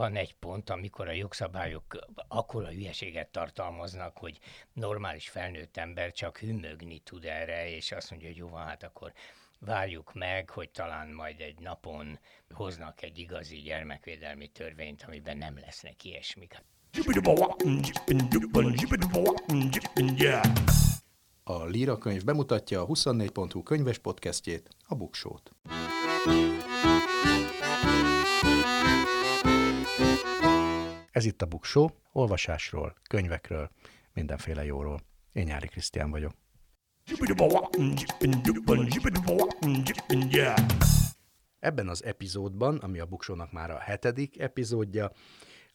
Van egy pont, amikor a jogszabályok akkora hülyeséget tartalmaznak, hogy normális felnőtt ember csak hümmögni tud erre, és azt mondja, hogy jó van, hát akkor várjuk meg, hogy talán majd egy napon hoznak egy igazi gyermekvédelmi törvényt, amiben nem lesznek ilyesmik. A Líra könyv bemutatja a 24.hu könyves podcastjét, a Buksót. Ez itt a Buksó, olvasásról, könyvekről, mindenféle jóról. Én Nyári Krisztián vagyok. Ebben az epizódban, ami a Buksónak már a hetedik epizódja,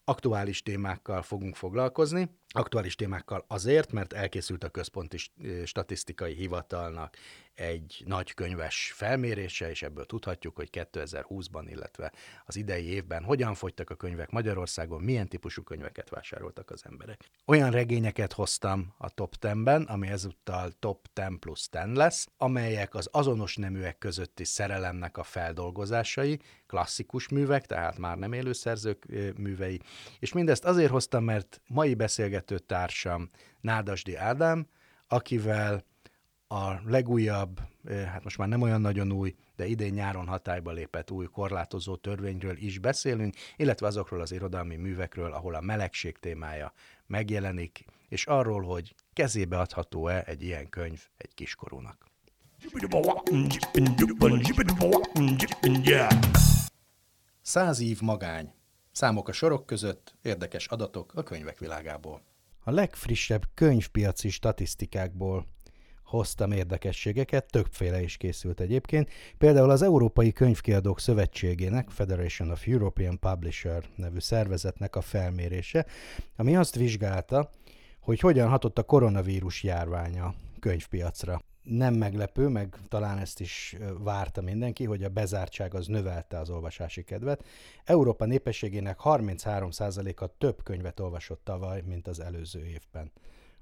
aktuális témákkal fogunk foglalkozni. Aktuális témákkal azért, mert elkészült a Központi Statisztikai Hivatalnak egy nagy könyves felmérése, és ebből tudhatjuk, hogy 2020-ban, illetve az idei évben hogyan fogytak a könyvek Magyarországon, milyen típusú könyveket vásároltak az emberek. Olyan regényeket hoztam a top 10-ben, ami ezúttal top 10 plusz 10 lesz, amelyek az azonos neműek közötti szerelemnek a feldolgozásai, klasszikus művek, tehát már nem élő szerzők művei, és mindezt azért hoztam, mert mai beszélgető társam Nádasdi Ádám, akivel a legújabb, hát most már nem olyan nagyon új, de idén nyáron hatályba lépett új korlátozó törvényről is beszélünk, illetve azokról az irodalmi művekről, ahol a melegség témája megjelenik, és arról, hogy kezébe adható-e egy ilyen könyv egy kiskorúnak. Száz év magány. Számok a sorok között, érdekes adatok a könyvek világából. A legfrissebb könyvpiaci statisztikákból hoztam érdekességeket, többféle is készült egyébként. Például az Európai Könyvkiadók Szövetségének, Federation of European Publisher nevű szervezetnek a felmérése, ami azt vizsgálta, hogy hogyan hatott a koronavírus járványa könyvpiacra. Nem meglepő, meg talán ezt is várta mindenki, hogy a bezártság az növelte az olvasási kedvet. Európa népességének 33%-a több könyvet olvasott tavaly, mint az előző évben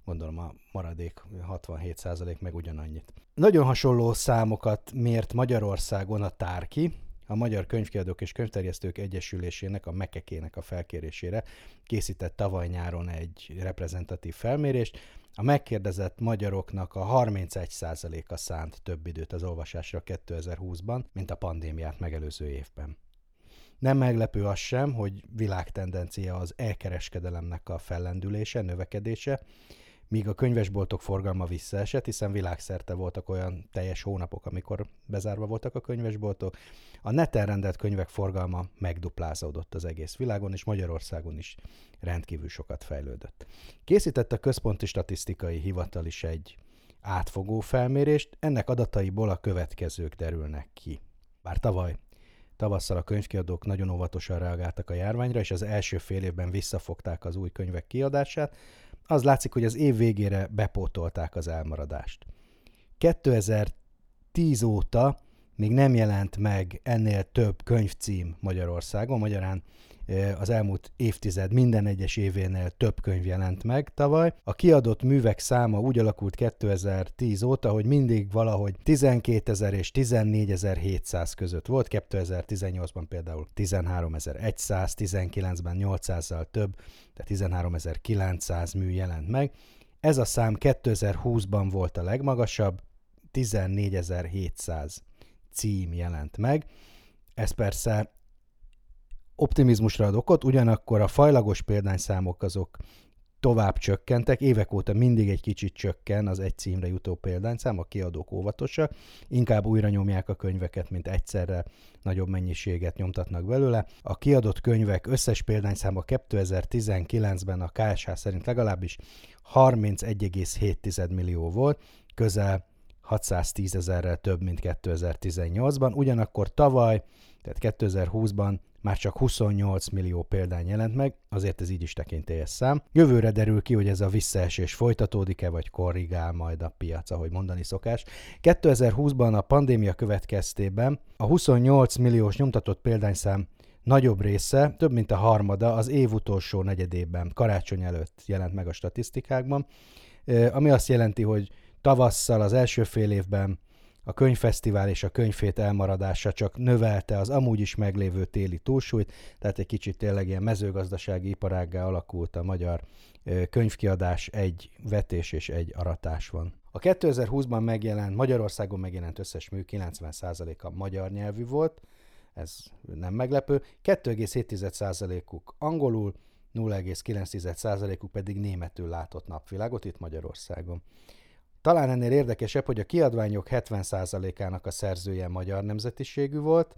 gondolom a maradék 67% meg ugyanannyit. Nagyon hasonló számokat mért Magyarországon a Tárki, a Magyar Könyvkiadók és Könyvterjesztők Egyesülésének, a Mekekének a felkérésére készített tavaly nyáron egy reprezentatív felmérést. A megkérdezett magyaroknak a 31%-a szánt több időt az olvasásra 2020-ban, mint a pandémiát megelőző évben. Nem meglepő az sem, hogy világtendencia az elkereskedelemnek a fellendülése, növekedése, míg a könyvesboltok forgalma visszaesett, hiszen világszerte voltak olyan teljes hónapok, amikor bezárva voltak a könyvesboltok. A neten rendelt könyvek forgalma megduplázódott az egész világon, és Magyarországon is rendkívül sokat fejlődött. Készített a Központi Statisztikai Hivatal is egy átfogó felmérést, ennek adataiból a következők derülnek ki. Bár tavaly Tavasszal a könyvkiadók nagyon óvatosan reagáltak a járványra, és az első fél évben visszafogták az új könyvek kiadását, az látszik, hogy az év végére bepótolták az elmaradást. 2010 óta még nem jelent meg ennél több könyvcím Magyarországon, magyarán az elmúlt évtized minden egyes événél több könyv jelent meg tavaly. A kiadott művek száma úgy alakult 2010 óta, hogy mindig valahogy 12 ezer és 14 700 között volt. 2018-ban például 13 100, 19-ben 800-zal több, de 13 900 mű jelent meg. Ez a szám 2020-ban volt a legmagasabb, 14 700 cím jelent meg. Ez persze optimizmusra ad okot, ugyanakkor a fajlagos példányszámok azok tovább csökkentek, évek óta mindig egy kicsit csökken az egy címre jutó példányszám, a kiadók óvatosak, inkább újra nyomják a könyveket, mint egyszerre nagyobb mennyiséget nyomtatnak belőle. A kiadott könyvek összes példányszáma 2019-ben a KSH szerint legalábbis 31,7 millió volt, közel 610 ezerrel több, mint 2018-ban, ugyanakkor tavaly, tehát 2020-ban már csak 28 millió példány jelent meg, azért ez így is tekintélyes szám. Jövőre derül ki, hogy ez a visszaesés folytatódik-e, vagy korrigál majd a piac, ahogy mondani szokás. 2020-ban a pandémia következtében a 28 milliós nyomtatott példányszám nagyobb része, több mint a harmada az év utolsó negyedében, karácsony előtt jelent meg a statisztikákban, ami azt jelenti, hogy tavasszal, az első fél évben a könyvfesztivál és a könyvfét elmaradása csak növelte az amúgy is meglévő téli túlsúlyt, tehát egy kicsit tényleg ilyen mezőgazdasági iparággá alakult a magyar könyvkiadás, egy vetés és egy aratás van. A 2020-ban megjelent, Magyarországon megjelent összes mű 90%-a magyar nyelvű volt, ez nem meglepő, 2,7%-uk angolul, 0,9%-uk pedig németül látott napvilágot itt Magyarországon. Talán ennél érdekesebb, hogy a kiadványok 70%-ának a szerzője magyar nemzetiségű volt,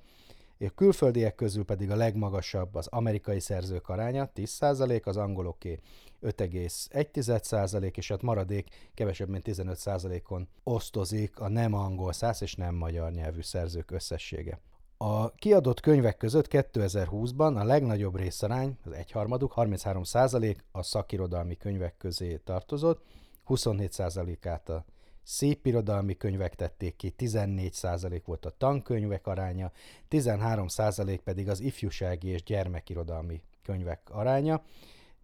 és külföldiek közül pedig a legmagasabb az amerikai szerzők aránya, 10%, az angoloké 5,1% és a maradék kevesebb, mint 15%-on osztozik a nem angol száz és nem magyar nyelvű szerzők összessége. A kiadott könyvek között 2020-ban a legnagyobb részarány, az egyharmaduk, 33% a szakirodalmi könyvek közé tartozott, 27%-át a szépirodalmi könyvek tették ki, 14% volt a tankönyvek aránya, 13% pedig az ifjúsági és gyermekirodalmi könyvek aránya.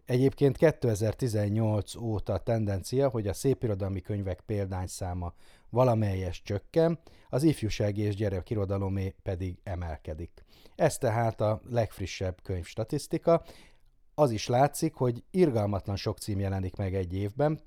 Egyébként 2018 óta a tendencia, hogy a szépirodalmi könyvek példányszáma valamelyes csökken, az ifjúsági és gyerekirodalomé pedig emelkedik. Ez tehát a legfrissebb könyvstatisztika. Az is látszik, hogy irgalmatlan sok cím jelenik meg egy évben,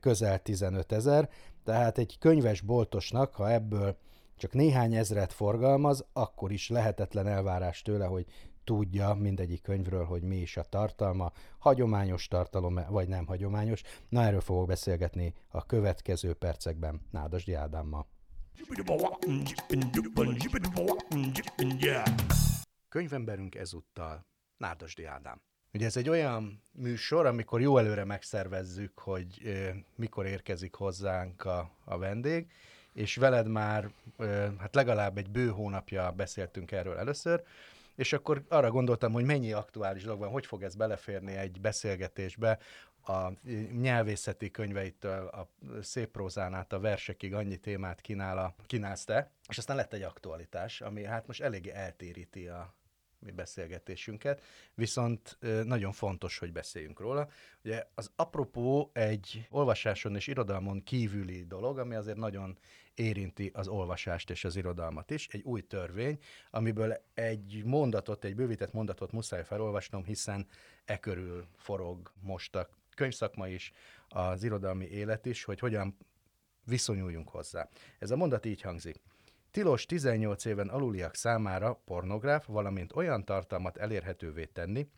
közel 15 ezer, tehát egy könyves boltosnak, ha ebből csak néhány ezret forgalmaz, akkor is lehetetlen elvárás tőle, hogy tudja mindegyik könyvről, hogy mi is a tartalma, hagyományos tartalom, vagy nem hagyományos. Na erről fogok beszélgetni a következő percekben Nádasdi Ádámmal. Könyvemberünk ezúttal Nádasdi Ádám. Ugye ez egy olyan műsor, amikor jó előre megszervezzük, hogy ö, mikor érkezik hozzánk a, a vendég, és veled már ö, hát legalább egy bő hónapja beszéltünk erről először, és akkor arra gondoltam, hogy mennyi aktuális dolog van, hogy fog ez beleférni egy beszélgetésbe, a nyelvészeti könyveitől a szép prózán át a versekig annyi témát kínál a, kínálsz te, és aztán lett egy aktualitás, ami hát most eléggé eltéríti a, mi beszélgetésünket, viszont nagyon fontos, hogy beszéljünk róla. Ugye az apropó egy olvasáson és irodalmon kívüli dolog, ami azért nagyon érinti az olvasást és az irodalmat is, egy új törvény, amiből egy mondatot, egy bővített mondatot muszáj felolvasnom, hiszen e körül forog most a könyvszakma is, az irodalmi élet is, hogy hogyan viszonyuljunk hozzá. Ez a mondat így hangzik. Tilos 18 éven aluliak számára pornográf, valamint olyan tartalmat elérhetővé tenni,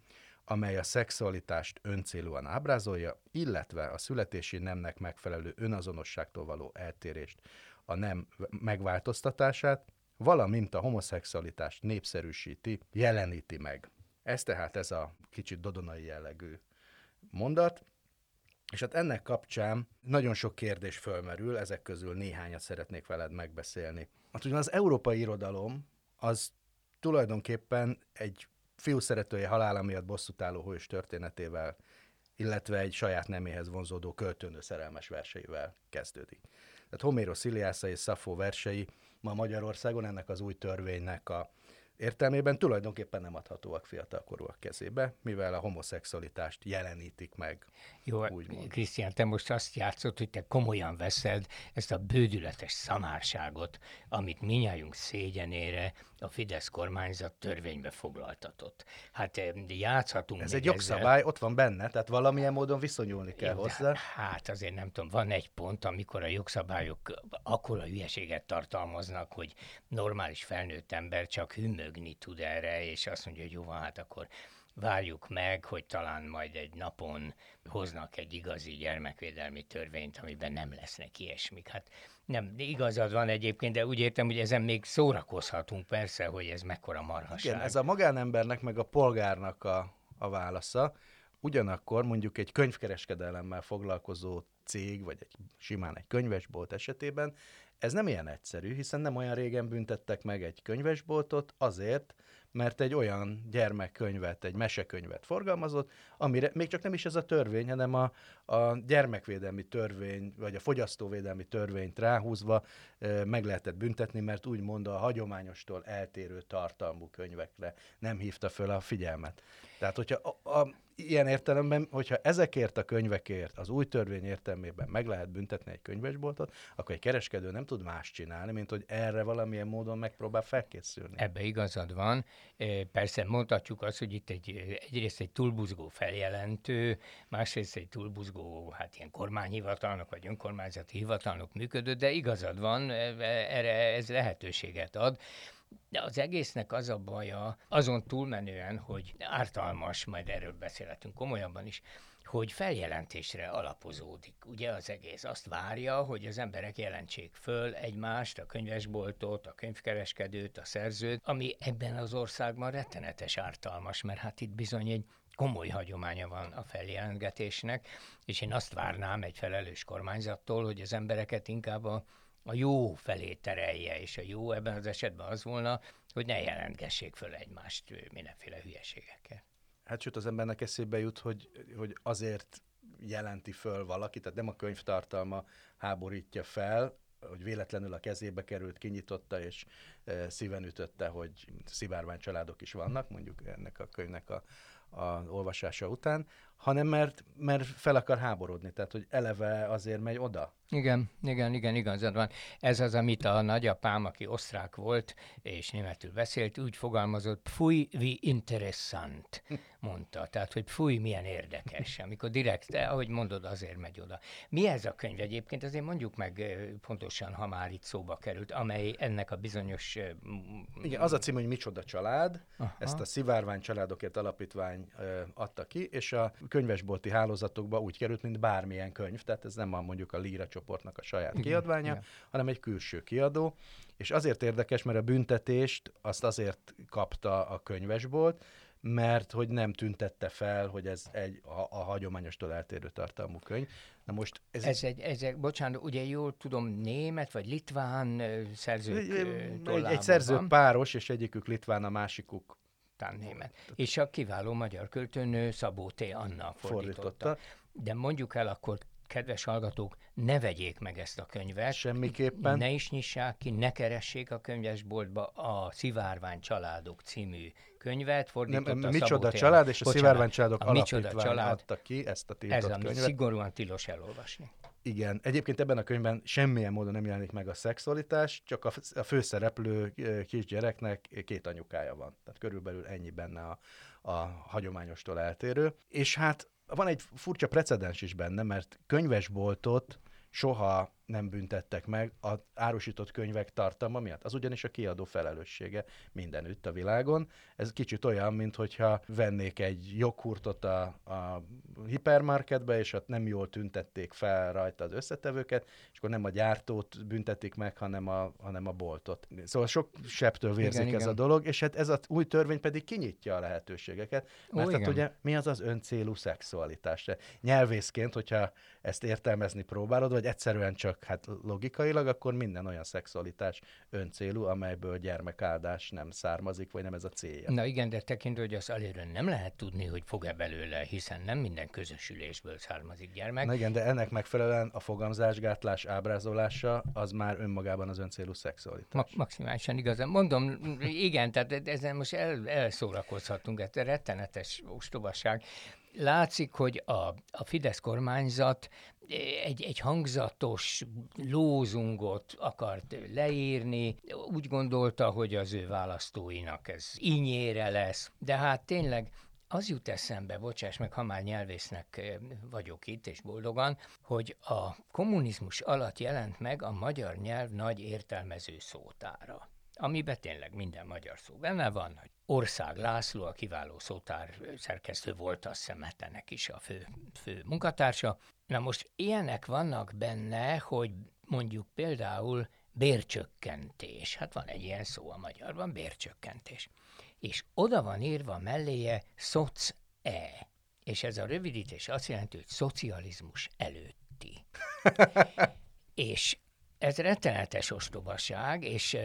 amely a szexualitást öncélúan ábrázolja, illetve a születési nemnek megfelelő önazonosságtól való eltérést, a nem megváltoztatását, valamint a homoszexualitást népszerűsíti, jeleníti meg. Ez tehát ez a kicsit dodonai jellegű mondat, és hát ennek kapcsán nagyon sok kérdés fölmerül, ezek közül néhányat szeretnék veled megbeszélni. Hát ugyan az európai irodalom az tulajdonképpen egy fiú szeretője halála miatt bosszútálló hős történetével, illetve egy saját neméhez vonzódó költőnő szerelmes verseivel kezdődik. Tehát Homéros Iliásza és Szafó versei ma Magyarországon ennek az új törvénynek a értelmében tulajdonképpen nem adhatóak fiatalkorúak kezébe, mivel a homoszexualitást jelenítik meg. Jó, Krisztián, te most azt játszott, hogy te komolyan veszed ezt a bődületes szamárságot, amit minnyájunk szégyenére a Fidesz kormányzat törvénybe foglaltatott. Hát eh, játszhatunk Ez egy jogszabály, ezzel. ott van benne, tehát valamilyen módon viszonyulni kell Jó, hozzá. Hát azért nem tudom, van egy pont, amikor a jogszabályok akkora hülyeséget tartalmaznak, hogy normális felnőtt ember csak hümmögni tud erre, és azt mondja, hogy jó van, hát akkor várjuk meg, hogy talán majd egy napon hoznak egy igazi gyermekvédelmi törvényt, amiben nem lesznek ilyesmik. Hát nem, igazad van egyébként, de úgy értem, hogy ezen még szórakozhatunk persze, hogy ez mekkora marhaság. Igen, ez a magánembernek meg a polgárnak a, a válasza. Ugyanakkor mondjuk egy könyvkereskedelemmel foglalkozó cég, vagy egy, simán egy könyvesbolt esetében, ez nem ilyen egyszerű, hiszen nem olyan régen büntettek meg egy könyvesboltot azért, mert egy olyan gyermekkönyvet, egy mesekönyvet forgalmazott, amire még csak nem is ez a törvény, hanem a, a gyermekvédelmi törvény, vagy a fogyasztóvédelmi törvényt ráhúzva e, meg lehetett büntetni, mert úgymond a hagyományostól eltérő tartalmú könyvekre nem hívta föl a figyelmet. Tehát, hogyha a, a, ilyen értelemben, hogyha ezekért a könyvekért az új törvény értelmében meg lehet büntetni egy könyvesboltot, akkor egy kereskedő nem tud más csinálni, mint hogy erre valamilyen módon megpróbál felkészülni. Ebbe igazad van. Persze mondhatjuk azt, hogy itt egy, egyrészt egy túlbuzgó feljelentő, másrészt egy túlbuzgó, hát ilyen kormányhivatalnak vagy önkormányzati hivatalnak működő, de igazad van, erre ez lehetőséget ad. De az egésznek az a baja, azon túlmenően, hogy ártalmas, majd erről beszélhetünk komolyabban is, hogy feljelentésre alapozódik. Ugye az egész azt várja, hogy az emberek jelentsék föl egymást, a könyvesboltot, a könyvkereskedőt, a szerzőt, ami ebben az országban rettenetes ártalmas, mert hát itt bizony egy komoly hagyománya van a feljelentgetésnek, és én azt várnám egy felelős kormányzattól, hogy az embereket inkább a a jó felé terelje, és a jó ebben az esetben az volna, hogy ne jelentgessék föl egymást mindenféle hülyeségekkel. Hát sőt, az embernek eszébe jut, hogy, hogy azért jelenti föl valaki, tehát nem a könyvtartalma háborítja fel, hogy véletlenül a kezébe került, kinyitotta és e, szíven ütötte, hogy szivárvány családok is vannak, mondjuk ennek a könyvnek a, a olvasása után, hanem mert, mert fel akar háborodni, tehát hogy eleve azért megy oda. Igen, igen, igen, igazad van. Ez az, amit a nagyapám, aki osztrák volt, és németül beszélt, úgy fogalmazott, fúj vi interessant, mondta. Tehát, hogy fúj, milyen érdekes, amikor direkt, ahogy mondod, azért megy oda. Mi ez a könyv egyébként? Azért mondjuk meg pontosan, ha már itt szóba került, amely ennek a bizonyos... Igen, az a cím, hogy Micsoda család, Aha. ezt a Szivárvány Családokért Alapítvány adta ki, és a könyvesbolti hálózatokba úgy került, mint bármilyen könyv, tehát ez nem a mondjuk a Líra csoportnak a saját igen, kiadványa, igen. hanem egy külső kiadó, és azért érdekes, mert a büntetést azt azért kapta a könyvesbolt, mert hogy nem tüntette fel, hogy ez egy a, a hagyományostól eltérő tartalmú könyv. Na most ez, ez egy, ez egy, bocsánat, ugye jól tudom, német vagy litván szerzők egy, egy szerző van. páros, és egyikük litván, a másikuk tán német. És a kiváló magyar költőnő Szabó T. Anna fordította. fordította. De mondjuk el akkor, kedves hallgatók, ne vegyék meg ezt a könyvet. Semmiképpen. Ne is nyissák ki, ne keressék a könyvesboltba a Szivárvány családok című könyvet. Fordította Nem, Micsoda család és a Szivárvány családok a alapítvány család, adta ki ezt a tiltott ez könyvet. Ez szigorúan tilos elolvasni. Igen, egyébként ebben a könyvben semmilyen módon nem jelenik meg a szexualitás, csak a, a főszereplő kisgyereknek két anyukája van. Tehát körülbelül ennyi benne a, a hagyományostól eltérő. És hát van egy furcsa precedens is benne, mert könyvesboltot soha nem büntettek meg az árusított könyvek tartalma miatt. Az ugyanis a kiadó felelőssége mindenütt a világon. Ez kicsit olyan, mint hogyha vennék egy joghurtot a, a hipermarketbe, és ott nem jól tüntették fel rajta az összetevőket, és akkor nem a gyártót büntetik meg, hanem a, hanem a boltot. Szóval sok septől vérzik igen, ez igen. a dolog, és hát ez az új törvény pedig kinyitja a lehetőségeket. Mert Ó, hát ugye mi az az öncélú szexualitás? Nyelvészként, hogyha ezt értelmezni próbálod, vagy egyszerűen csak hát logikailag, akkor minden olyan szexualitás öncélú, amelyből gyermekáldás nem származik, vagy nem ez a célja. Na igen, de tekintő, hogy az előre nem lehet tudni, hogy fog-e belőle, hiszen nem minden közösülésből származik gyermek. Na igen, de ennek megfelelően a fogamzásgátlás ábrázolása az már önmagában az öncélú szexualitás. Ma- maximálisan igazán. Mondom, igen, tehát ezen most el, elszórakozhatunk, ez rettenetes ostobaság látszik, hogy a, a Fidesz kormányzat egy, egy hangzatos lózungot akart leírni, úgy gondolta, hogy az ő választóinak ez ínyére lesz, de hát tényleg az jut eszembe, bocsáss meg, ha már nyelvésznek eh, vagyok itt, és boldogan, hogy a kommunizmus alatt jelent meg a magyar nyelv nagy értelmező szótára amiben tényleg minden magyar szó benne van, hogy Ország László, a kiváló szótár szerkesztő volt, azt hiszem ennek is a fő, fő munkatársa. Na most ilyenek vannak benne, hogy mondjuk például bércsökkentés. Hát van egy ilyen szó a magyarban, bércsökkentés. És oda van írva melléje szoc-e. És ez a rövidítés azt jelenti, hogy szocializmus előtti. és ez rettenetes ostobaság, és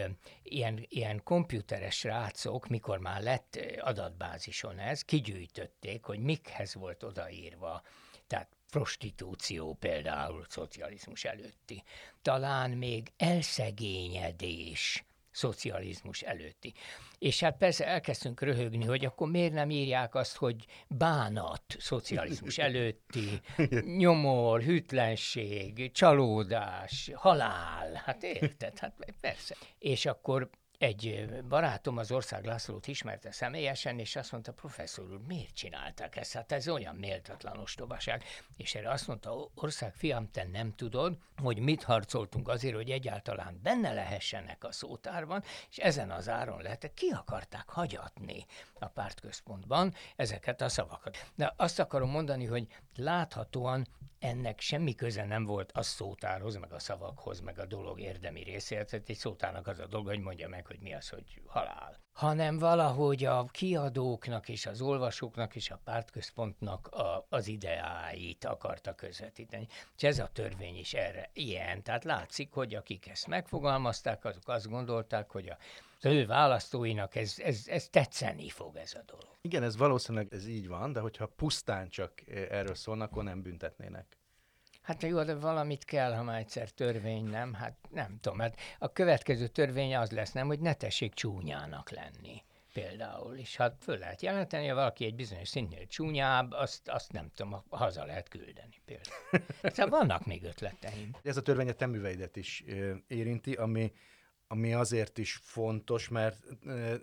ilyen, ilyen komputeres rácok, mikor már lett adatbázison ez, kigyűjtötték, hogy mikhez volt odaírva. Tehát prostitúció például szocializmus előtti. Talán még elszegényedés szocializmus előtti. És hát persze elkezdtünk röhögni, hogy akkor miért nem írják azt, hogy bánat szocializmus előtti, nyomor, hűtlenség, csalódás, halál. Hát érted? Hát persze. És akkor egy barátom az ország Lászlót ismerte személyesen, és azt mondta, professzor úr, miért csinálták ezt? Hát ez olyan méltatlan ostobaság. És erre azt mondta, ország fiam, te nem tudod, hogy mit harcoltunk azért, hogy egyáltalán benne lehessenek a szótárban, és ezen az áron lehet, ki akarták hagyatni a pártközpontban ezeket a szavakat. De azt akarom mondani, hogy láthatóan ennek semmi köze nem volt a szótárhoz, meg a szavakhoz, meg a dolog érdemi részéhez. Tehát egy szótárnak az a dolga, hogy mondja meg, hogy mi az, hogy halál. Hanem valahogy a kiadóknak és az olvasóknak és a pártközpontnak a, az ideáit akarta közvetíteni. És ez a törvény is erre ilyen. Tehát látszik, hogy akik ezt megfogalmazták, azok azt gondolták, hogy a az ő választóinak ez, ez, ez tetszeni fog ez a dolog. Igen, ez valószínűleg ez így van, de hogyha pusztán csak erről szólnak, akkor nem büntetnének. Hát jó, de valamit kell, ha már egyszer törvény nem, hát nem tudom. Hát a következő törvény az lesz, nem, hogy ne tessék csúnyának lenni például, és hát föl lehet jelenteni, ha valaki egy bizonyos szintnél csúnyább, azt, azt nem tudom, haza lehet küldeni például. Szóval vannak még ötleteim. Ez a törvény a te műveidet is érinti, ami ami azért is fontos, mert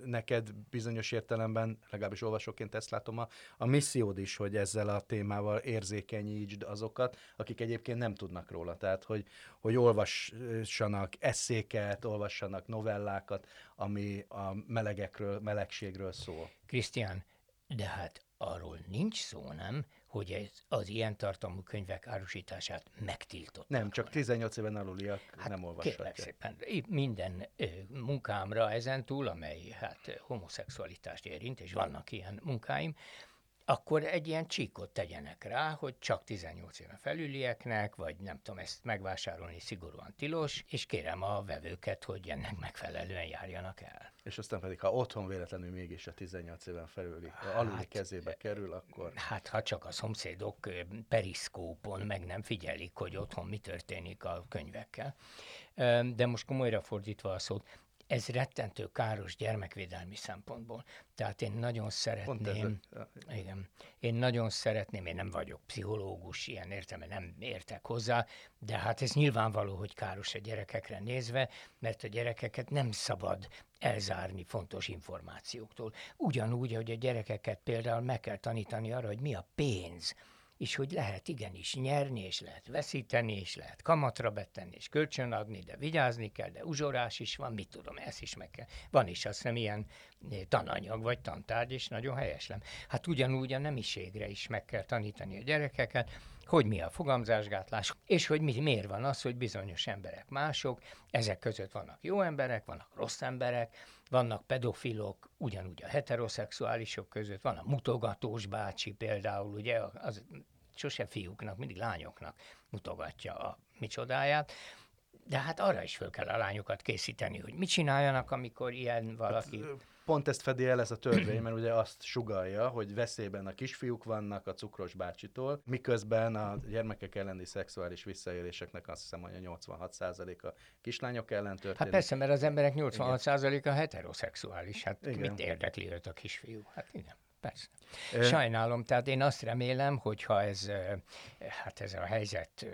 neked bizonyos értelemben, legalábbis olvasóként ezt látom, a, a missziód is, hogy ezzel a témával érzékenyítsd azokat, akik egyébként nem tudnak róla. Tehát, hogy, hogy olvassanak eszéket, olvassanak novellákat, ami a melegekről, melegségről szól. Krisztián, de hát arról nincs szó, nem, hogy ez, az ilyen tartalmú könyvek árusítását megtiltott. Nem, csak 18 éven aluliak hát nem olvashatják. szépen, minden munkámra ezen túl, amely hát homoszexualitást érint, és vannak ilyen munkáim, akkor egy ilyen csíkot tegyenek rá, hogy csak 18 éven felülieknek, vagy nem tudom, ezt megvásárolni szigorúan tilos, és kérem a vevőket, hogy ennek megfelelően járjanak el. És aztán pedig, ha otthon véletlenül mégis a 18 éven felüli, hát, aluli kezébe kerül, akkor... Hát, ha csak a szomszédok periszkópon meg nem figyelik, hogy otthon mi történik a könyvekkel. De most komolyra fordítva a szót, ez rettentő káros gyermekvédelmi szempontból. Tehát én nagyon szeretném, igen, én nagyon szeretném, én nem vagyok pszichológus, ilyen értem, nem értek hozzá, de hát ez nyilvánvaló, hogy káros a gyerekekre nézve, mert a gyerekeket nem szabad elzárni fontos információktól. Ugyanúgy, hogy a gyerekeket például meg kell tanítani arra, hogy mi a pénz, és hogy lehet igenis nyerni, és lehet veszíteni, és lehet kamatra betenni, és kölcsönadni, de vigyázni kell, de uzsorás is van, mit tudom, ezt is meg kell. Van is azt hiszem ilyen eh, tananyag vagy tantárgy, és nagyon helyeslem. Hát ugyanúgy a nemiségre is meg kell tanítani a gyerekeket, hogy mi a fogamzásgátlás, és hogy mi, miért van az, hogy bizonyos emberek mások, ezek között vannak jó emberek, vannak rossz emberek, vannak pedofilok, ugyanúgy a heteroszexuálisok között, van a mutogatós bácsi például, ugye, az sose fiúknak, mindig lányoknak mutogatja a micsodáját, de hát arra is föl kell a lányokat készíteni, hogy mit csináljanak, amikor ilyen valaki... Hát, pont ezt fedi el ez a törvény, mert ugye azt sugalja, hogy veszélyben a kisfiúk vannak a cukros bácsitól, miközben a gyermekek elleni szexuális visszaéléseknek azt hiszem, hogy a 86%-a kislányok ellen történik. Hát persze, mert az emberek 86%-a heteroszexuális. Hát igen. mit érdekli őt a kisfiú? Hát igen. Persze. Sajnálom, tehát én azt remélem, hogyha ez, hát ez a helyzet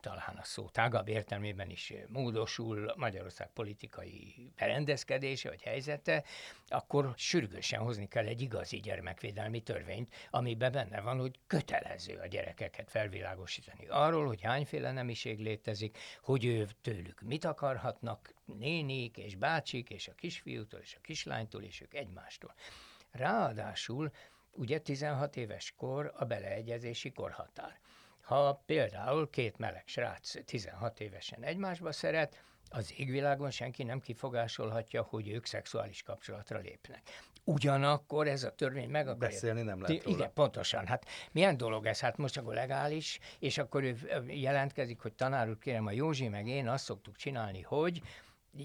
talán a szó tágabb értelmében is módosul Magyarország politikai berendezkedése vagy helyzete, akkor sürgősen hozni kell egy igazi gyermekvédelmi törvényt, amiben benne van, hogy kötelező a gyerekeket felvilágosítani arról, hogy hányféle nemiség létezik, hogy ő tőlük mit akarhatnak, nénik és bácsik, és a kisfiútól és a kislánytól, és ők egymástól. Ráadásul ugye 16 éves kor a beleegyezési korhatár. Ha például két meleg srác 16 évesen egymásba szeret, az égvilágon senki nem kifogásolhatja, hogy ők szexuális kapcsolatra lépnek. Ugyanakkor ez a törvény meg akarja... Beszélni nem lehet róla. Igen, pontosan. Hát milyen dolog ez? Hát most akkor legális, és akkor ő jelentkezik, hogy tanár úr, kérem, a Józsi meg én azt szoktuk csinálni, hogy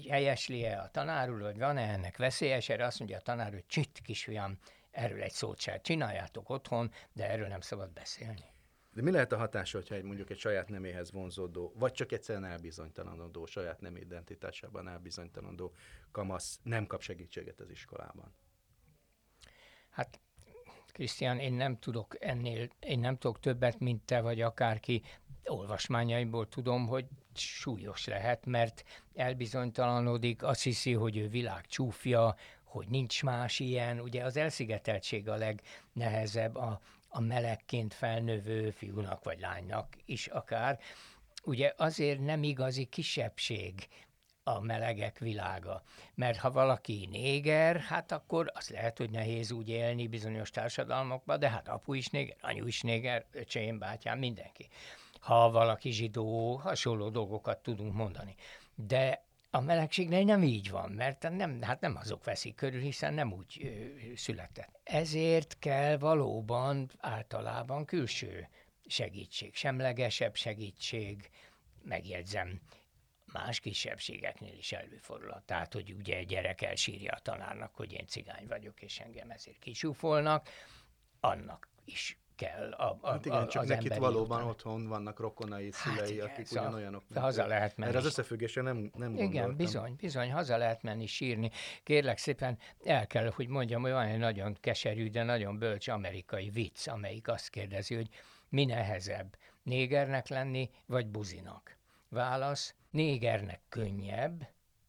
helyesli-e a tanár úr, hogy van-e ennek veszélyes, erre azt mondja a tanár, hogy csit kisfiam, erről egy szót se csináljátok otthon, de erről nem szabad beszélni. De mi lehet a hatása, hogyha egy, mondjuk egy saját neméhez vonzódó, vagy csak egyszerűen elbizonytalanodó, saját nem identitásában elbizonytalanodó kamasz nem kap segítséget az iskolában? Hát Krisztián, én nem tudok ennél, én nem tudok többet, mint te vagy akárki. Olvasmányaimból tudom, hogy súlyos lehet, mert elbizonytalanodik, azt hiszi, hogy ő világ csúfja, hogy nincs más ilyen. Ugye az elszigeteltség a legnehezebb a, a melegként felnövő fiúnak vagy lánynak is akár. Ugye azért nem igazi kisebbség a melegek világa. Mert ha valaki néger, hát akkor az lehet, hogy nehéz úgy élni bizonyos társadalmakban, de hát apu is néger, anyu is néger, öcsém, bátyám, mindenki. Ha valaki zsidó, hasonló dolgokat tudunk mondani. De a melegségnél nem így van, mert nem, hát nem azok veszik körül, hiszen nem úgy ö, született. Ezért kell valóban általában külső segítség, semlegesebb segítség, megjegyzem, más kisebbségeknél is előfordul. Tehát, hogy ugye egy gyerek elsírja a tanárnak, hogy én cigány vagyok, és engem ezért kisúfolnak, annak is kell a, a, hát igen, a, csak az nekik valóban után. otthon vannak rokonai, Hát szülei, igen, akik szóval ugyanolyanok. haza lehet menni. Erre az összefüggésre nem, nem Igen, gondoltam. bizony, bizony, haza lehet menni sírni. Kérlek szépen, el kell, hogy mondjam, hogy van egy nagyon keserű, de nagyon bölcs amerikai vicc, amelyik azt kérdezi, hogy mi nehezebb, négernek lenni, vagy buzinak? Válasz, négernek könnyebb,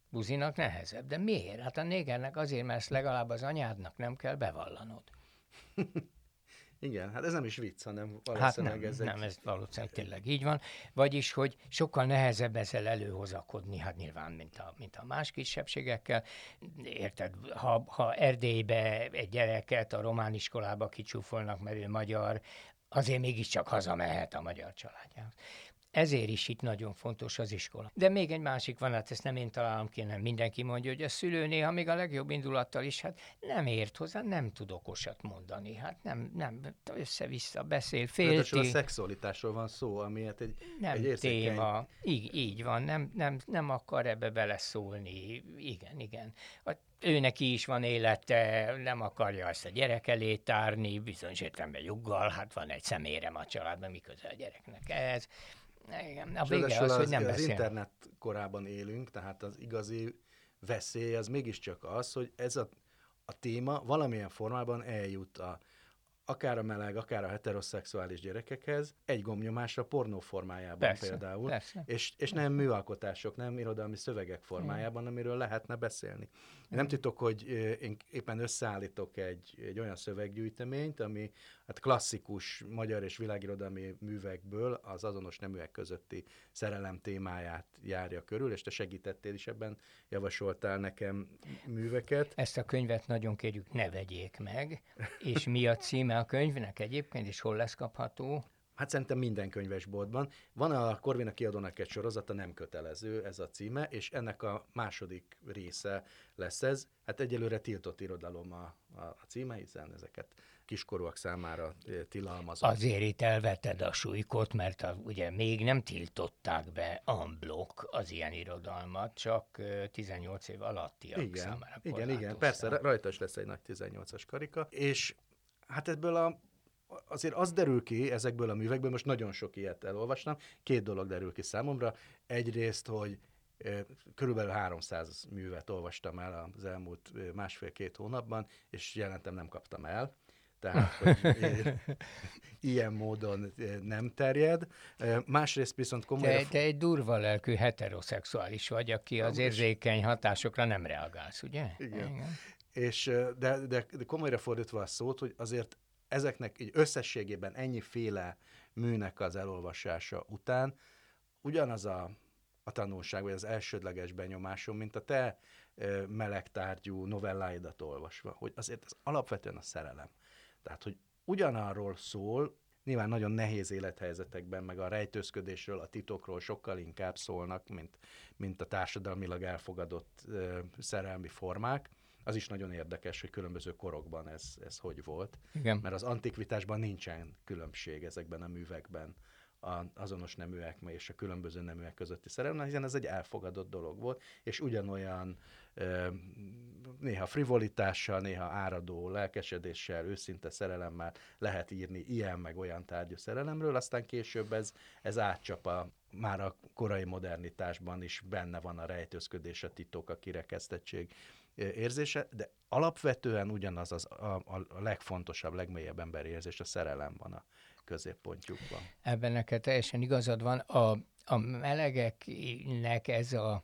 buzinak nehezebb. De miért? Hát a négernek azért, mert ezt legalább az anyádnak nem kell bevallanod. Igen, hát ez nem is vicc, hanem Hát valószínűleg nem, ez nem, egy... ez valószínűleg tényleg így van. Vagyis, hogy sokkal nehezebb ezzel előhozakodni, hát nyilván, mint a, mint a más kisebbségekkel. Érted, ha, ha Erdélybe egy gyereket a román iskolába kicsúfolnak, mert ő magyar, azért mégiscsak hazamehet a magyar családjához. Ezért is itt nagyon fontos az iskola. De még egy másik van, hát ezt nem én találom ki, nem mindenki mondja, hogy a szülő néha még a legjobb indulattal is, hát nem ért hozzá, nem tud okosat mondani. Hát nem, nem össze-vissza beszél, Ráadásul a félti, szexualitásról van szó, ami hát egy, nem egy érzékeny... téma. Így, így van, nem, nem, nem akar ebbe beleszólni. Igen, igen. A, ő neki is van élete, nem akarja ezt a gyerek elé tárni, bizonyos értelemben joggal, hát van egy személyem a családban, mi köze a gyereknek ez. Igen, a vége ráadásul az, hogy az, nem az beszél. internet korában élünk, tehát az igazi veszély az mégiscsak az, hogy ez a, a téma valamilyen formában eljut a, akár a meleg, akár a heteroszexuális gyerekekhez, egy gombnyomásra pornó formájában Persze, például, persze. És, és nem műalkotások, nem irodalmi szövegek formájában, amiről lehetne beszélni. Nem titok, hogy én éppen összeállítok egy, egy olyan szöveggyűjteményt, ami hát klasszikus magyar és világirodalmi művekből az azonos neműek közötti szerelem témáját járja körül, és te segítettél is ebben, javasoltál nekem műveket. Ezt a könyvet nagyon kérjük, ne vegyék meg. És mi a címe a könyvnek egyébként, és hol lesz kapható? Hát szerintem minden könyvesboltban. Van a Corvina kiadónak egy sorozata, nem kötelező, ez a címe, és ennek a második része lesz ez. Hát egyelőre tiltott irodalom a, a, a címe, hiszen ezeket kiskorúak számára tilalmazott. Azért itt elveted a súlykot, mert a, ugye még nem tiltották be unblock az ilyen irodalmat, csak ö, 18 év alattiak igen, számára igen, igen, persze, ra- rajta is lesz egy nagy 18-as karika, és hát ebből a azért az derül ki ezekből a művekből, most nagyon sok ilyet elolvastam, két dolog derül ki számomra. Egyrészt, hogy körülbelül 300 művet olvastam el az elmúlt másfél-két hónapban, és jelentem nem kaptam el. Tehát, hogy ilyen módon nem terjed. Másrészt viszont komolyra... Te, te egy durva lelkű heteroszexuális vagy, aki az érzékeny hatásokra nem reagálsz, ugye? Igen. És ö, de, de, de komolyra fordítva a szót, hogy azért ezeknek így összességében ennyiféle műnek az elolvasása után ugyanaz a, a tanulság, vagy az elsődleges benyomásom, mint a te melegtárgyú novelláidat olvasva, hogy azért ez alapvetően a szerelem. Tehát, hogy ugyanarról szól, nyilván nagyon nehéz élethelyzetekben, meg a rejtőzködésről, a titokról sokkal inkább szólnak, mint, mint a társadalmilag elfogadott ö, szerelmi formák. Az is nagyon érdekes, hogy különböző korokban ez, ez hogy volt. Igen. Mert az antikvitásban nincsen különbség ezekben a művekben a azonos neműek és a különböző neműek közötti szerelem, hiszen ez egy elfogadott dolog volt, és ugyanolyan néha frivolitással, néha áradó lelkesedéssel, őszinte szerelemmel lehet írni ilyen meg olyan tárgyú szerelemről, aztán később ez, ez átcsap a, már a korai modernitásban is benne van a rejtőzködés, a titok, a kirekesztettség érzése, de alapvetően ugyanaz az a, a legfontosabb, legmélyebb emberi érzés, a szerelem van a középpontjukban. Ebben neked teljesen igazad van. A, a melegeknek ez a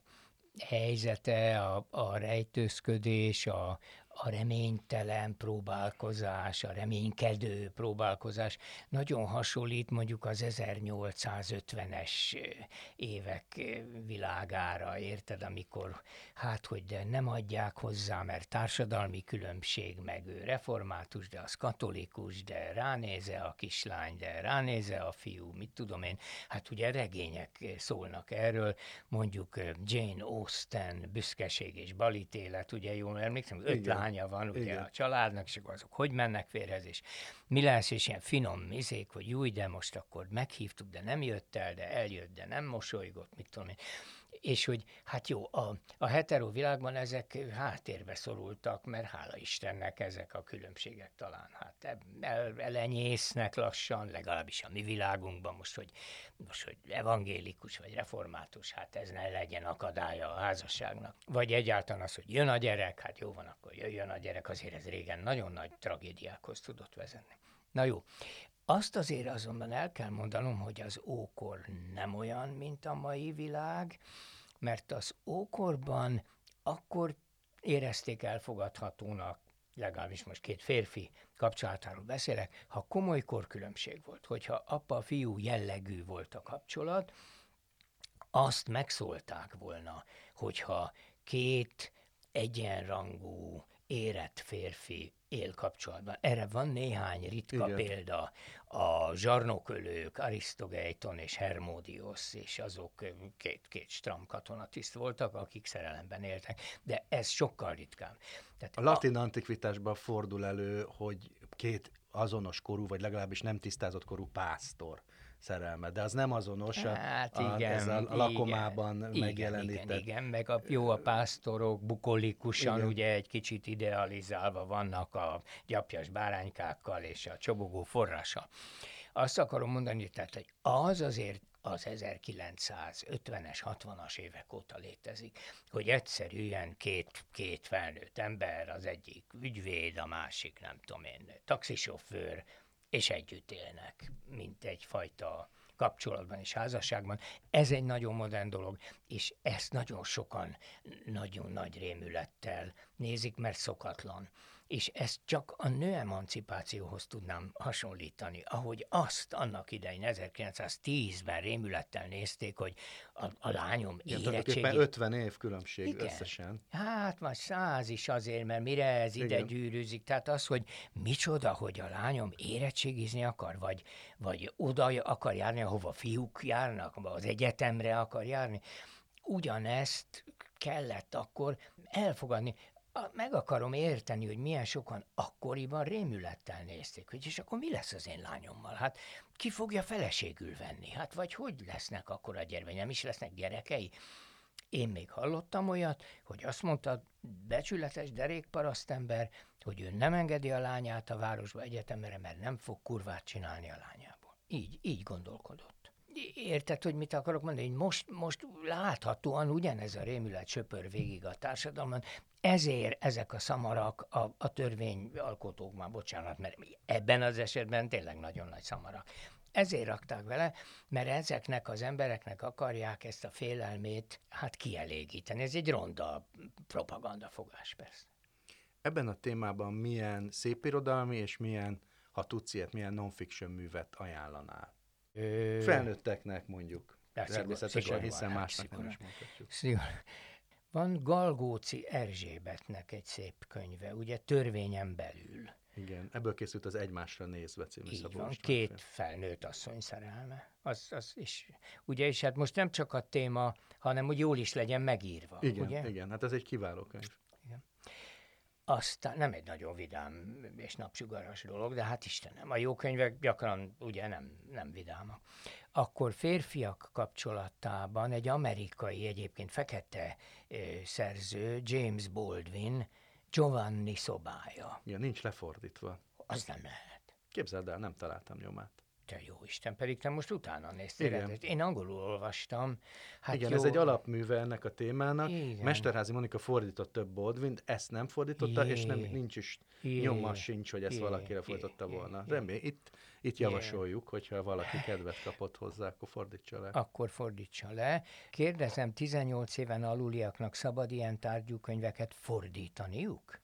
helyzete, a, a rejtőzködés, a, a reménytelen próbálkozás, a reménykedő próbálkozás nagyon hasonlít mondjuk az 1850-es évek világára, érted, amikor hát, hogy de nem adják hozzá, mert társadalmi különbség, meg ő református, de az katolikus, de ránéze a kislány, de ránéze a fiú, mit tudom én, hát ugye regények szólnak erről, mondjuk Jane Austen, büszkeség és balítélet, ugye jól emlékszem, öt lány lánya van ugye Igen. a családnak, és akkor azok hogy mennek férhez, és mi lesz, és ilyen finom mizék, hogy jó, de most akkor meghívtuk, de nem jött el, de eljött, de nem mosolygott, mit tudom én és hogy hát jó, a, a hetero világban ezek háttérbe szorultak, mert hála Istennek ezek a különbségek talán hát el, elenyésznek lassan, legalábbis a mi világunkban most, hogy, most, hogy evangélikus vagy református, hát ez ne legyen akadálya a házasságnak. Vagy egyáltalán az, hogy jön a gyerek, hát jó van, akkor jöjjön a gyerek, azért ez régen nagyon nagy tragédiákhoz tudott vezetni. Na jó, azt azért azonban el kell mondanom, hogy az ókor nem olyan, mint a mai világ, mert az ókorban akkor érezték elfogadhatónak, legalábbis most két férfi kapcsolatáról beszélek, ha komoly korkülönbség volt, hogyha apa-fiú jellegű volt a kapcsolat, azt megszólták volna, hogyha két egyenrangú, érett férfi él kapcsolatban. Erre van néhány ritka Igen. példa. A zsarnokölők, Arisztogeiton és Hermódiosz, és azok két, két stram katonatiszt voltak, akik szerelemben éltek, de ez sokkal ritkább. Tehát a latin a... antikvitásban fordul elő, hogy két azonos korú, vagy legalábbis nem tisztázott korú pásztor szerelme, de az nem azonos hát, a, igen, ez a, a lakomában igen, megjelenített. Igen, igen, meg a, jó a pásztorok bukolikusan igen. ugye egy kicsit idealizálva vannak a gyapjas báránykákkal és a csobogó forrása. Azt akarom mondani, tehát, hogy az azért az 1950-es, 60-as évek óta létezik, hogy egyszerűen két, két felnőtt ember, az egyik ügyvéd, a másik, nem tudom én, taxisofőr, és együtt élnek, mint egyfajta kapcsolatban és házasságban. Ez egy nagyon modern dolog, és ezt nagyon sokan nagyon nagy rémülettel nézik, mert szokatlan és ezt csak a nő emancipációhoz tudnám hasonlítani, ahogy azt annak idején 1910-ben rémülettel nézték, hogy a, a lányom érettségi... 50 év különbség Igen. összesen. Hát vagy száz is azért, mert mire ez ide Igen. gyűrűzik, tehát az, hogy micsoda, hogy a lányom érettségizni akar, vagy, vagy oda akar járni, ahova fiúk járnak, vagy az egyetemre akar járni, ugyanezt kellett akkor elfogadni meg akarom érteni, hogy milyen sokan akkoriban rémülettel nézték, hogy és akkor mi lesz az én lányommal? Hát ki fogja feleségül venni? Hát vagy hogy lesznek akkor a gyermek? Is lesznek gyerekei? Én még hallottam olyat, hogy azt mondta becsületes derékparasztember, hogy ő nem engedi a lányát a városba egyetemre, mert nem fog kurvát csinálni a lányából. Így, így gondolkodott. Érted, hogy mit akarok mondani? Hogy most, most láthatóan ugyanez a rémület söpör végig a társadalomban, ezért ezek a szamarak a, a törvényalkotók, már bocsánat, mert ebben az esetben tényleg nagyon nagy szamarak. Ezért rakták vele, mert ezeknek az embereknek akarják ezt a félelmét hát kielégíteni. Ez egy ronda propagandafogás persze. Ebben a témában milyen szépirodalmi és milyen, ha tudsz ilyet, milyen non-fiction művet ajánlanál? Ö... Felnőtteknek mondjuk. Természetesen, hiszen másnak nem is mondhatjuk. Van Galgóci Erzsébetnek egy szép könyve, ugye törvényen belül. Igen, ebből készült az Egymásra nézve című Így van, két fél. felnőtt asszony szerelme. Az, az is, ugye, és hát most nem csak a téma, hanem hogy jól is legyen megírva. Igen, ugye? igen, hát ez egy kiváló könyv. Aztán nem egy nagyon vidám és napsugaras dolog, de hát Istenem, a jó könyvek gyakran ugye nem, nem vidámak. akkor férfiak kapcsolatában egy amerikai, egyébként fekete ö, szerző, James Baldwin, Giovanni szobája. Ja, nincs lefordítva. Az nem lehet. Képzeld el, nem találtam nyomát. Te jó Isten, pedig te most utána néztél. Igen. Én angolul olvastam. Hát Igen, jó, ez egy alapműve ennek a témának. Igen. Mesterházi Monika fordított több Baldwin, ezt nem fordította, és nem, Jé. nincs is Jé. nyoma sincs, hogy ezt Jé. valakire Jé. fordította Jé. volna. Jé. Remény, itt, itt javasoljuk, hogyha valaki kedvet kapott hozzá, akkor fordítsa le. Akkor fordítsa le. Kérdezem, 18 éven aluliaknak szabad ilyen tárgyú könyveket fordítaniuk?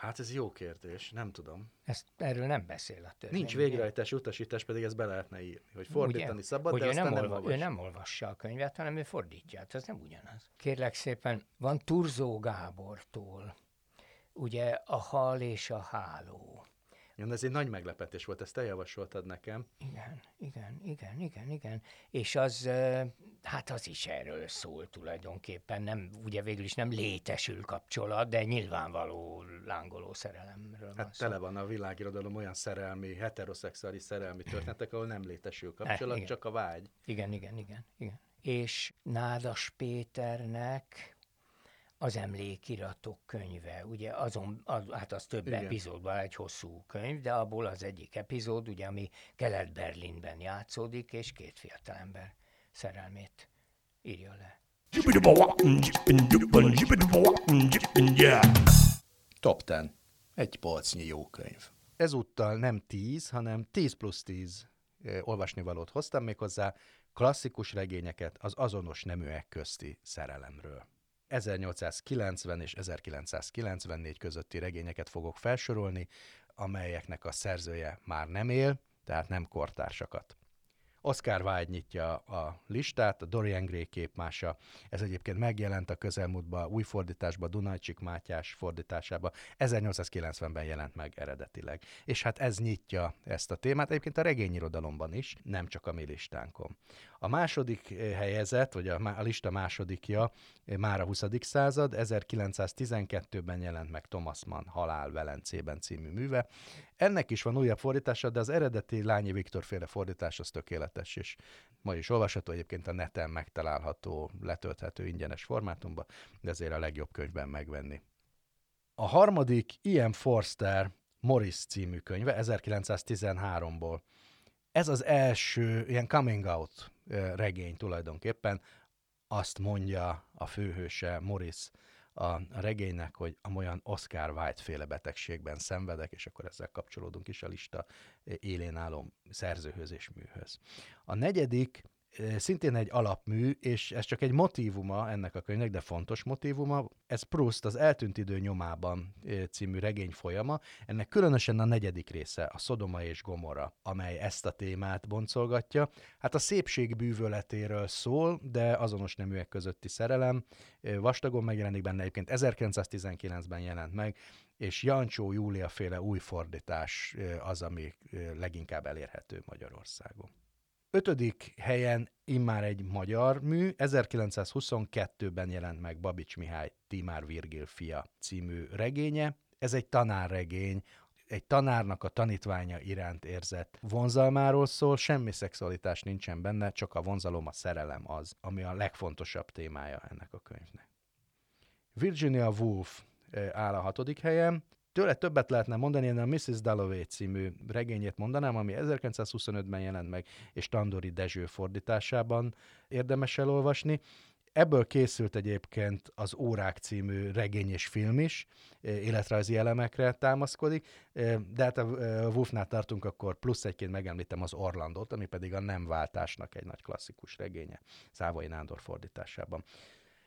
Hát ez jó kérdés, nem tudom. Ezt, erről nem beszél a törvény. Nincs végrehajtási utasítás, pedig ezt be lehetne írni, hogy fordítani Ugye? szabad, hogy de ő aztán nem, nem, olva, olvas. ő nem olvassa a könyvet, hanem ő fordítja. Hát ez nem ugyanaz. Kérlek szépen, van Turzó Gábortól, ugye a hal és a háló. Ja, ez egy nagy meglepetés volt, ezt te javasoltad nekem. Igen, igen, igen, igen, igen. És az, hát az is erről szól tulajdonképpen. Nem, ugye végül is nem létesül kapcsolat, de nyilvánvaló lángoló szerelemről van Hát szó. tele van a világirodalom olyan szerelmi, heteroszexuális szerelmi történetek, ahol nem létesül kapcsolat, igen. csak a vágy. Igen, igen, igen, igen. És Nádas Péternek az emlékiratok könyve, ugye azon, az, hát az több Igen. epizódban egy hosszú könyv, de abból az egyik epizód, ugye, ami Kelet-Berlinben játszódik, és két fiatalember szerelmét írja le. Top 10. Egy polcnyi jó könyv. Ezúttal nem 10, hanem 10 plusz 10 eh, olvasnivalót hoztam még hozzá, klasszikus regényeket az azonos neműek közti szerelemről. 1890 és 1994 közötti regényeket fogok felsorolni, amelyeknek a szerzője már nem él, tehát nem kortársakat. Oscar Wilde nyitja a listát, a Dorian Gray képmása. Ez egyébként megjelent a közelmúltban új fordításban, Dunajcsik Mátyás fordításában. 1890-ben jelent meg eredetileg. És hát ez nyitja ezt a témát, egyébként a regényirodalomban is, nem csak a mi listánkon. A második eh, helyezett, vagy a, a lista másodikja eh, már a 20. század, 1912-ben jelent meg Thomas Mann Halál Velencében című műve. Ennek is van újabb fordítása, de az eredeti Lányi Viktor féle fordítás az tökéletes, és ma is olvasható, egyébként a neten megtalálható, letölthető ingyenes formátumban, de ezért a legjobb könyvben megvenni. A harmadik Ian Forster Morris című könyve 1913-ból. Ez az első ilyen coming out regény tulajdonképpen. Azt mondja a főhőse Morris a regénynek, hogy amolyan Oscar Wilde féle betegségben szenvedek, és akkor ezzel kapcsolódunk is a lista élén álló szerzőhöz és műhöz. A negyedik szintén egy alapmű, és ez csak egy motívuma ennek a könyvnek, de fontos motívuma. Ez Proust az Eltűnt idő nyomában című regény folyama. Ennek különösen a negyedik része, a Szodoma és Gomora, amely ezt a témát boncolgatja. Hát a szépség bűvöletéről szól, de azonos neműek közötti szerelem. Vastagon megjelenik benne, egyébként 1919-ben jelent meg, és Jancsó Júlia féle új fordítás az, ami leginkább elérhető Magyarországon. Ötödik helyen immár egy magyar mű, 1922-ben jelent meg Babics Mihály Timár Virgil fia című regénye. Ez egy tanárregény, egy tanárnak a tanítványa iránt érzett vonzalmáról szól, semmi szexualitás nincsen benne, csak a vonzalom, a szerelem az, ami a legfontosabb témája ennek a könyvnek. Virginia Woolf áll a hatodik helyen. Tőle többet lehetne mondani, én a Mrs. Dalloway című regényét mondanám, ami 1925-ben jelent meg, és Tandori Dezső fordításában érdemes elolvasni. Ebből készült egyébként az Órák című regény és film is, eh, életrajzi elemekre támaszkodik, eh, de hát a eh, Wolfnál tartunk, akkor plusz egyként megemlítem az Orlandot, ami pedig a Nem váltásnak egy nagy klasszikus regénye, Szávai Nándor fordításában.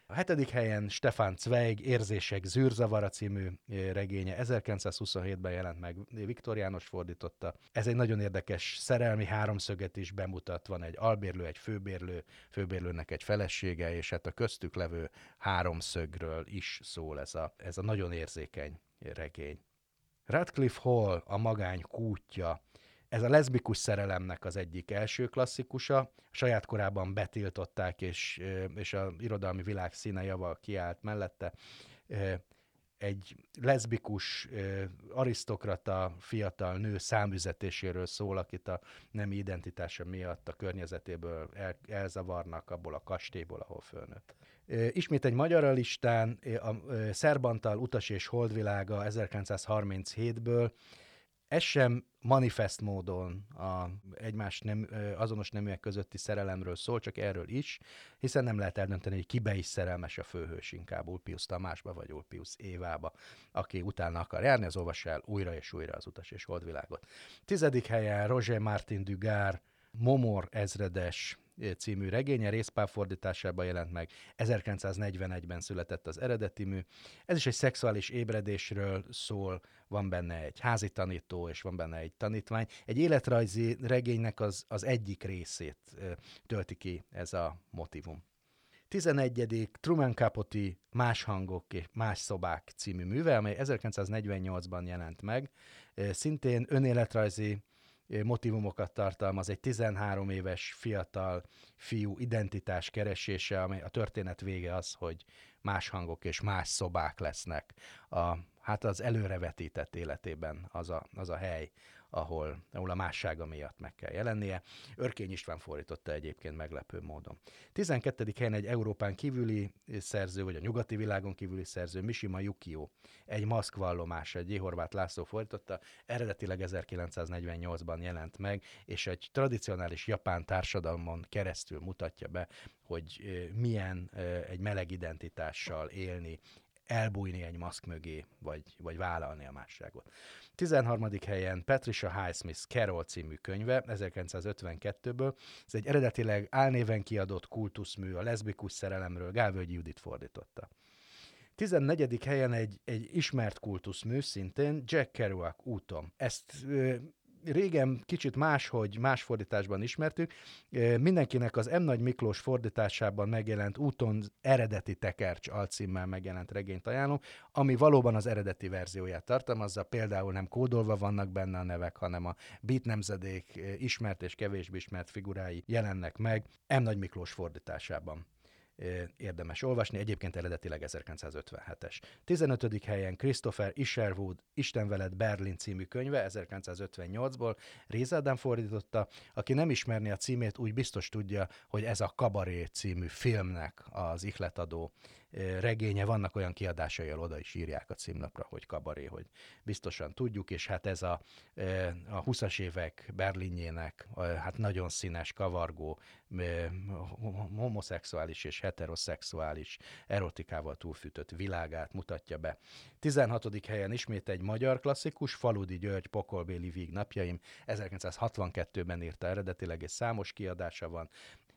A hetedik helyen Stefan Zweig Érzések zűrzavara című eh, regénye 1927-ben jelent meg, Viktor János fordította. Ez egy nagyon érdekes szerelmi háromszöget is bemutat, van egy albérlő, egy főbérlő, főbérlőnek egy felesége, és hát a köztük levő háromszögről is szól ez a, ez a nagyon érzékeny regény. Radcliffe Hall, a magány kútja, ez a leszbikus szerelemnek az egyik első klasszikusa. Saját korában betiltották, és, és a irodalmi világ színe java kiállt mellette. Egy leszbikus arisztokrata fiatal nő számüzetéséről szól, akit a nem identitása miatt a környezetéből el, elzavarnak abból a kastélyból, ahol fölnőtt. Ismét egy magyar listán, a Szerbantal Utas és Holdvilága 1937-ből, ez sem manifest módon a egymás nem, azonos neműek közötti szerelemről szól, csak erről is, hiszen nem lehet eldönteni, hogy kibe is szerelmes a főhős, inkább Ulpius Tamásba vagy Ulpius Évába, aki utána akar járni, az olvassa el újra és újra az utas és holdvilágot. Tizedik helyen Roger Martin Dugard, Momor ezredes című regénye, részpál fordításában jelent meg. 1941-ben született az eredeti mű. Ez is egy szexuális ébredésről szól, van benne egy házi tanító, és van benne egy tanítvány. Egy életrajzi regénynek az, az egyik részét tölti ki ez a motivum. 11. Truman Capote Más hangok és más szobák című műve, amely 1948-ban jelent meg. Szintén önéletrajzi motivumokat tartalmaz, egy 13 éves fiatal fiú identitás keresése, amely a történet vége az, hogy más hangok és más szobák lesznek a, hát az előrevetített életében az a, az a hely, ahol, ahol a mássága miatt meg kell jelennie. Örkény István fordította egyébként meglepő módon. 12. helyen egy Európán kívüli szerző, vagy a nyugati világon kívüli szerző, Mishima Yukio, egy maszkvallomás, egy Horváth László fordította, eredetileg 1948-ban jelent meg, és egy tradicionális japán társadalmon keresztül mutatja be, hogy milyen egy meleg identitással élni elbújni egy maszk mögé, vagy, vagy vállalni a másságot. 13. helyen Patricia Highsmith Carol című könyve, 1952-ből. Ez egy eredetileg álnéven kiadott kultuszmű a leszbikus szerelemről, Gálvölgyi Judit fordította. 14. helyen egy, egy ismert kultuszmű, szintén Jack Kerouac úton. Ezt régen kicsit máshogy, más fordításban ismertük. Mindenkinek az M. Nagy Miklós fordításában megjelent úton eredeti tekercs alcímmel megjelent regényt ajánlom, ami valóban az eredeti verzióját tartalmazza, például nem kódolva vannak benne a nevek, hanem a beat nemzedék ismert és kevésbé ismert figurái jelennek meg M. Nagy Miklós fordításában érdemes olvasni, egyébként eredetileg 1957-es. 15. helyen Christopher Isherwood Isten veled Berlin című könyve 1958-ból Rézádán fordította. Aki nem ismerni a címét, úgy biztos tudja, hogy ez a Kabaré című filmnek az ihletadó regénye, vannak olyan kiadásai, ahol oda is írják a címlapra, hogy kabaré, hogy biztosan tudjuk, és hát ez a, a 20-as évek Berlinjének hát nagyon színes, kavargó, homoszexuális és heteroszexuális erotikával túlfűtött világát mutatja be. 16. helyen ismét egy magyar klasszikus, Faludi György Pokolbéli Víg napjaim, 1962-ben írta eredetileg, és számos kiadása van,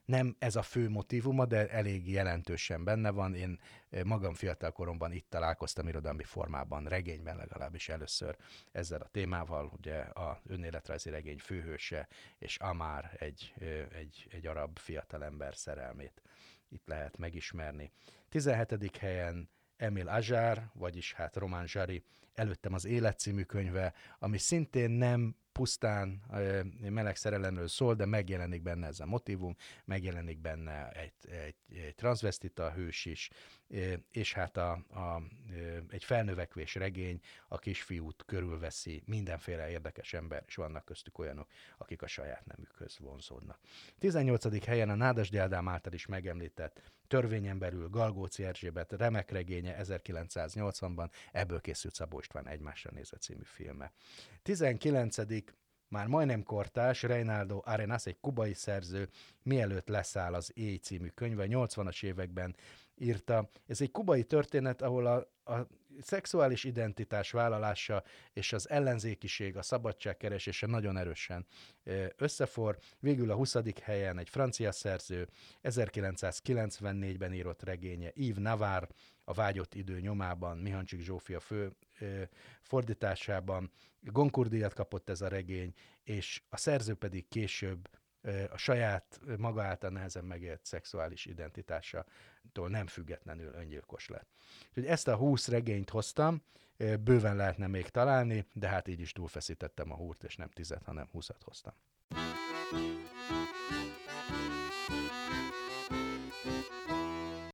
nem ez a fő motivuma, de elég jelentősen benne van. Én eh, magam fiatal koromban itt találkoztam irodalmi formában, regényben legalábbis először ezzel a témával, ugye a önéletrajzi regény főhőse, és Amár egy, eh, egy, egy arab fiatalember szerelmét itt lehet megismerni. 17. helyen Emil Azsár, vagyis hát Román Zsari, előttem az Élet című könyve, ami szintén nem pusztán meleg szerelemről szól, de megjelenik benne ez a motivum, megjelenik benne egy, egy, egy transvestita hős is, és hát a, a, egy felnövekvés regény a kisfiút körülveszi mindenféle érdekes ember, és vannak köztük olyanok, akik a saját nemükhöz vonzódnak. 18. helyen a Nádas Gyáldám által is megemlített törvényen belül Galgóci Erzsébet remek regénye 1980-ban, ebből készült Szabó István egymásra nézve című filme. 19 már majdnem kortás, Reinaldo Arenas, egy kubai szerző, mielőtt leszáll az Éj című könyve, 80-as években írta. Ez egy kubai történet, ahol a, a szexuális identitás vállalása és az ellenzékiség, a szabadságkeresése nagyon erősen összefor. Végül a 20. helyen egy francia szerző 1994-ben írott regénye Yves Navarre, a vágyott idő nyomában, Mihancsik Zsófia fő fordításában. Goncourt kapott ez a regény, és a szerző pedig később a saját maga által nehezen megélt szexuális identitásától nem függetlenül öngyilkos lett. Úgyhogy ezt a 20 regényt hoztam, bőven lehetne még találni, de hát így is túlfeszítettem a húrt, és nem tizet, hanem 20 hoztam.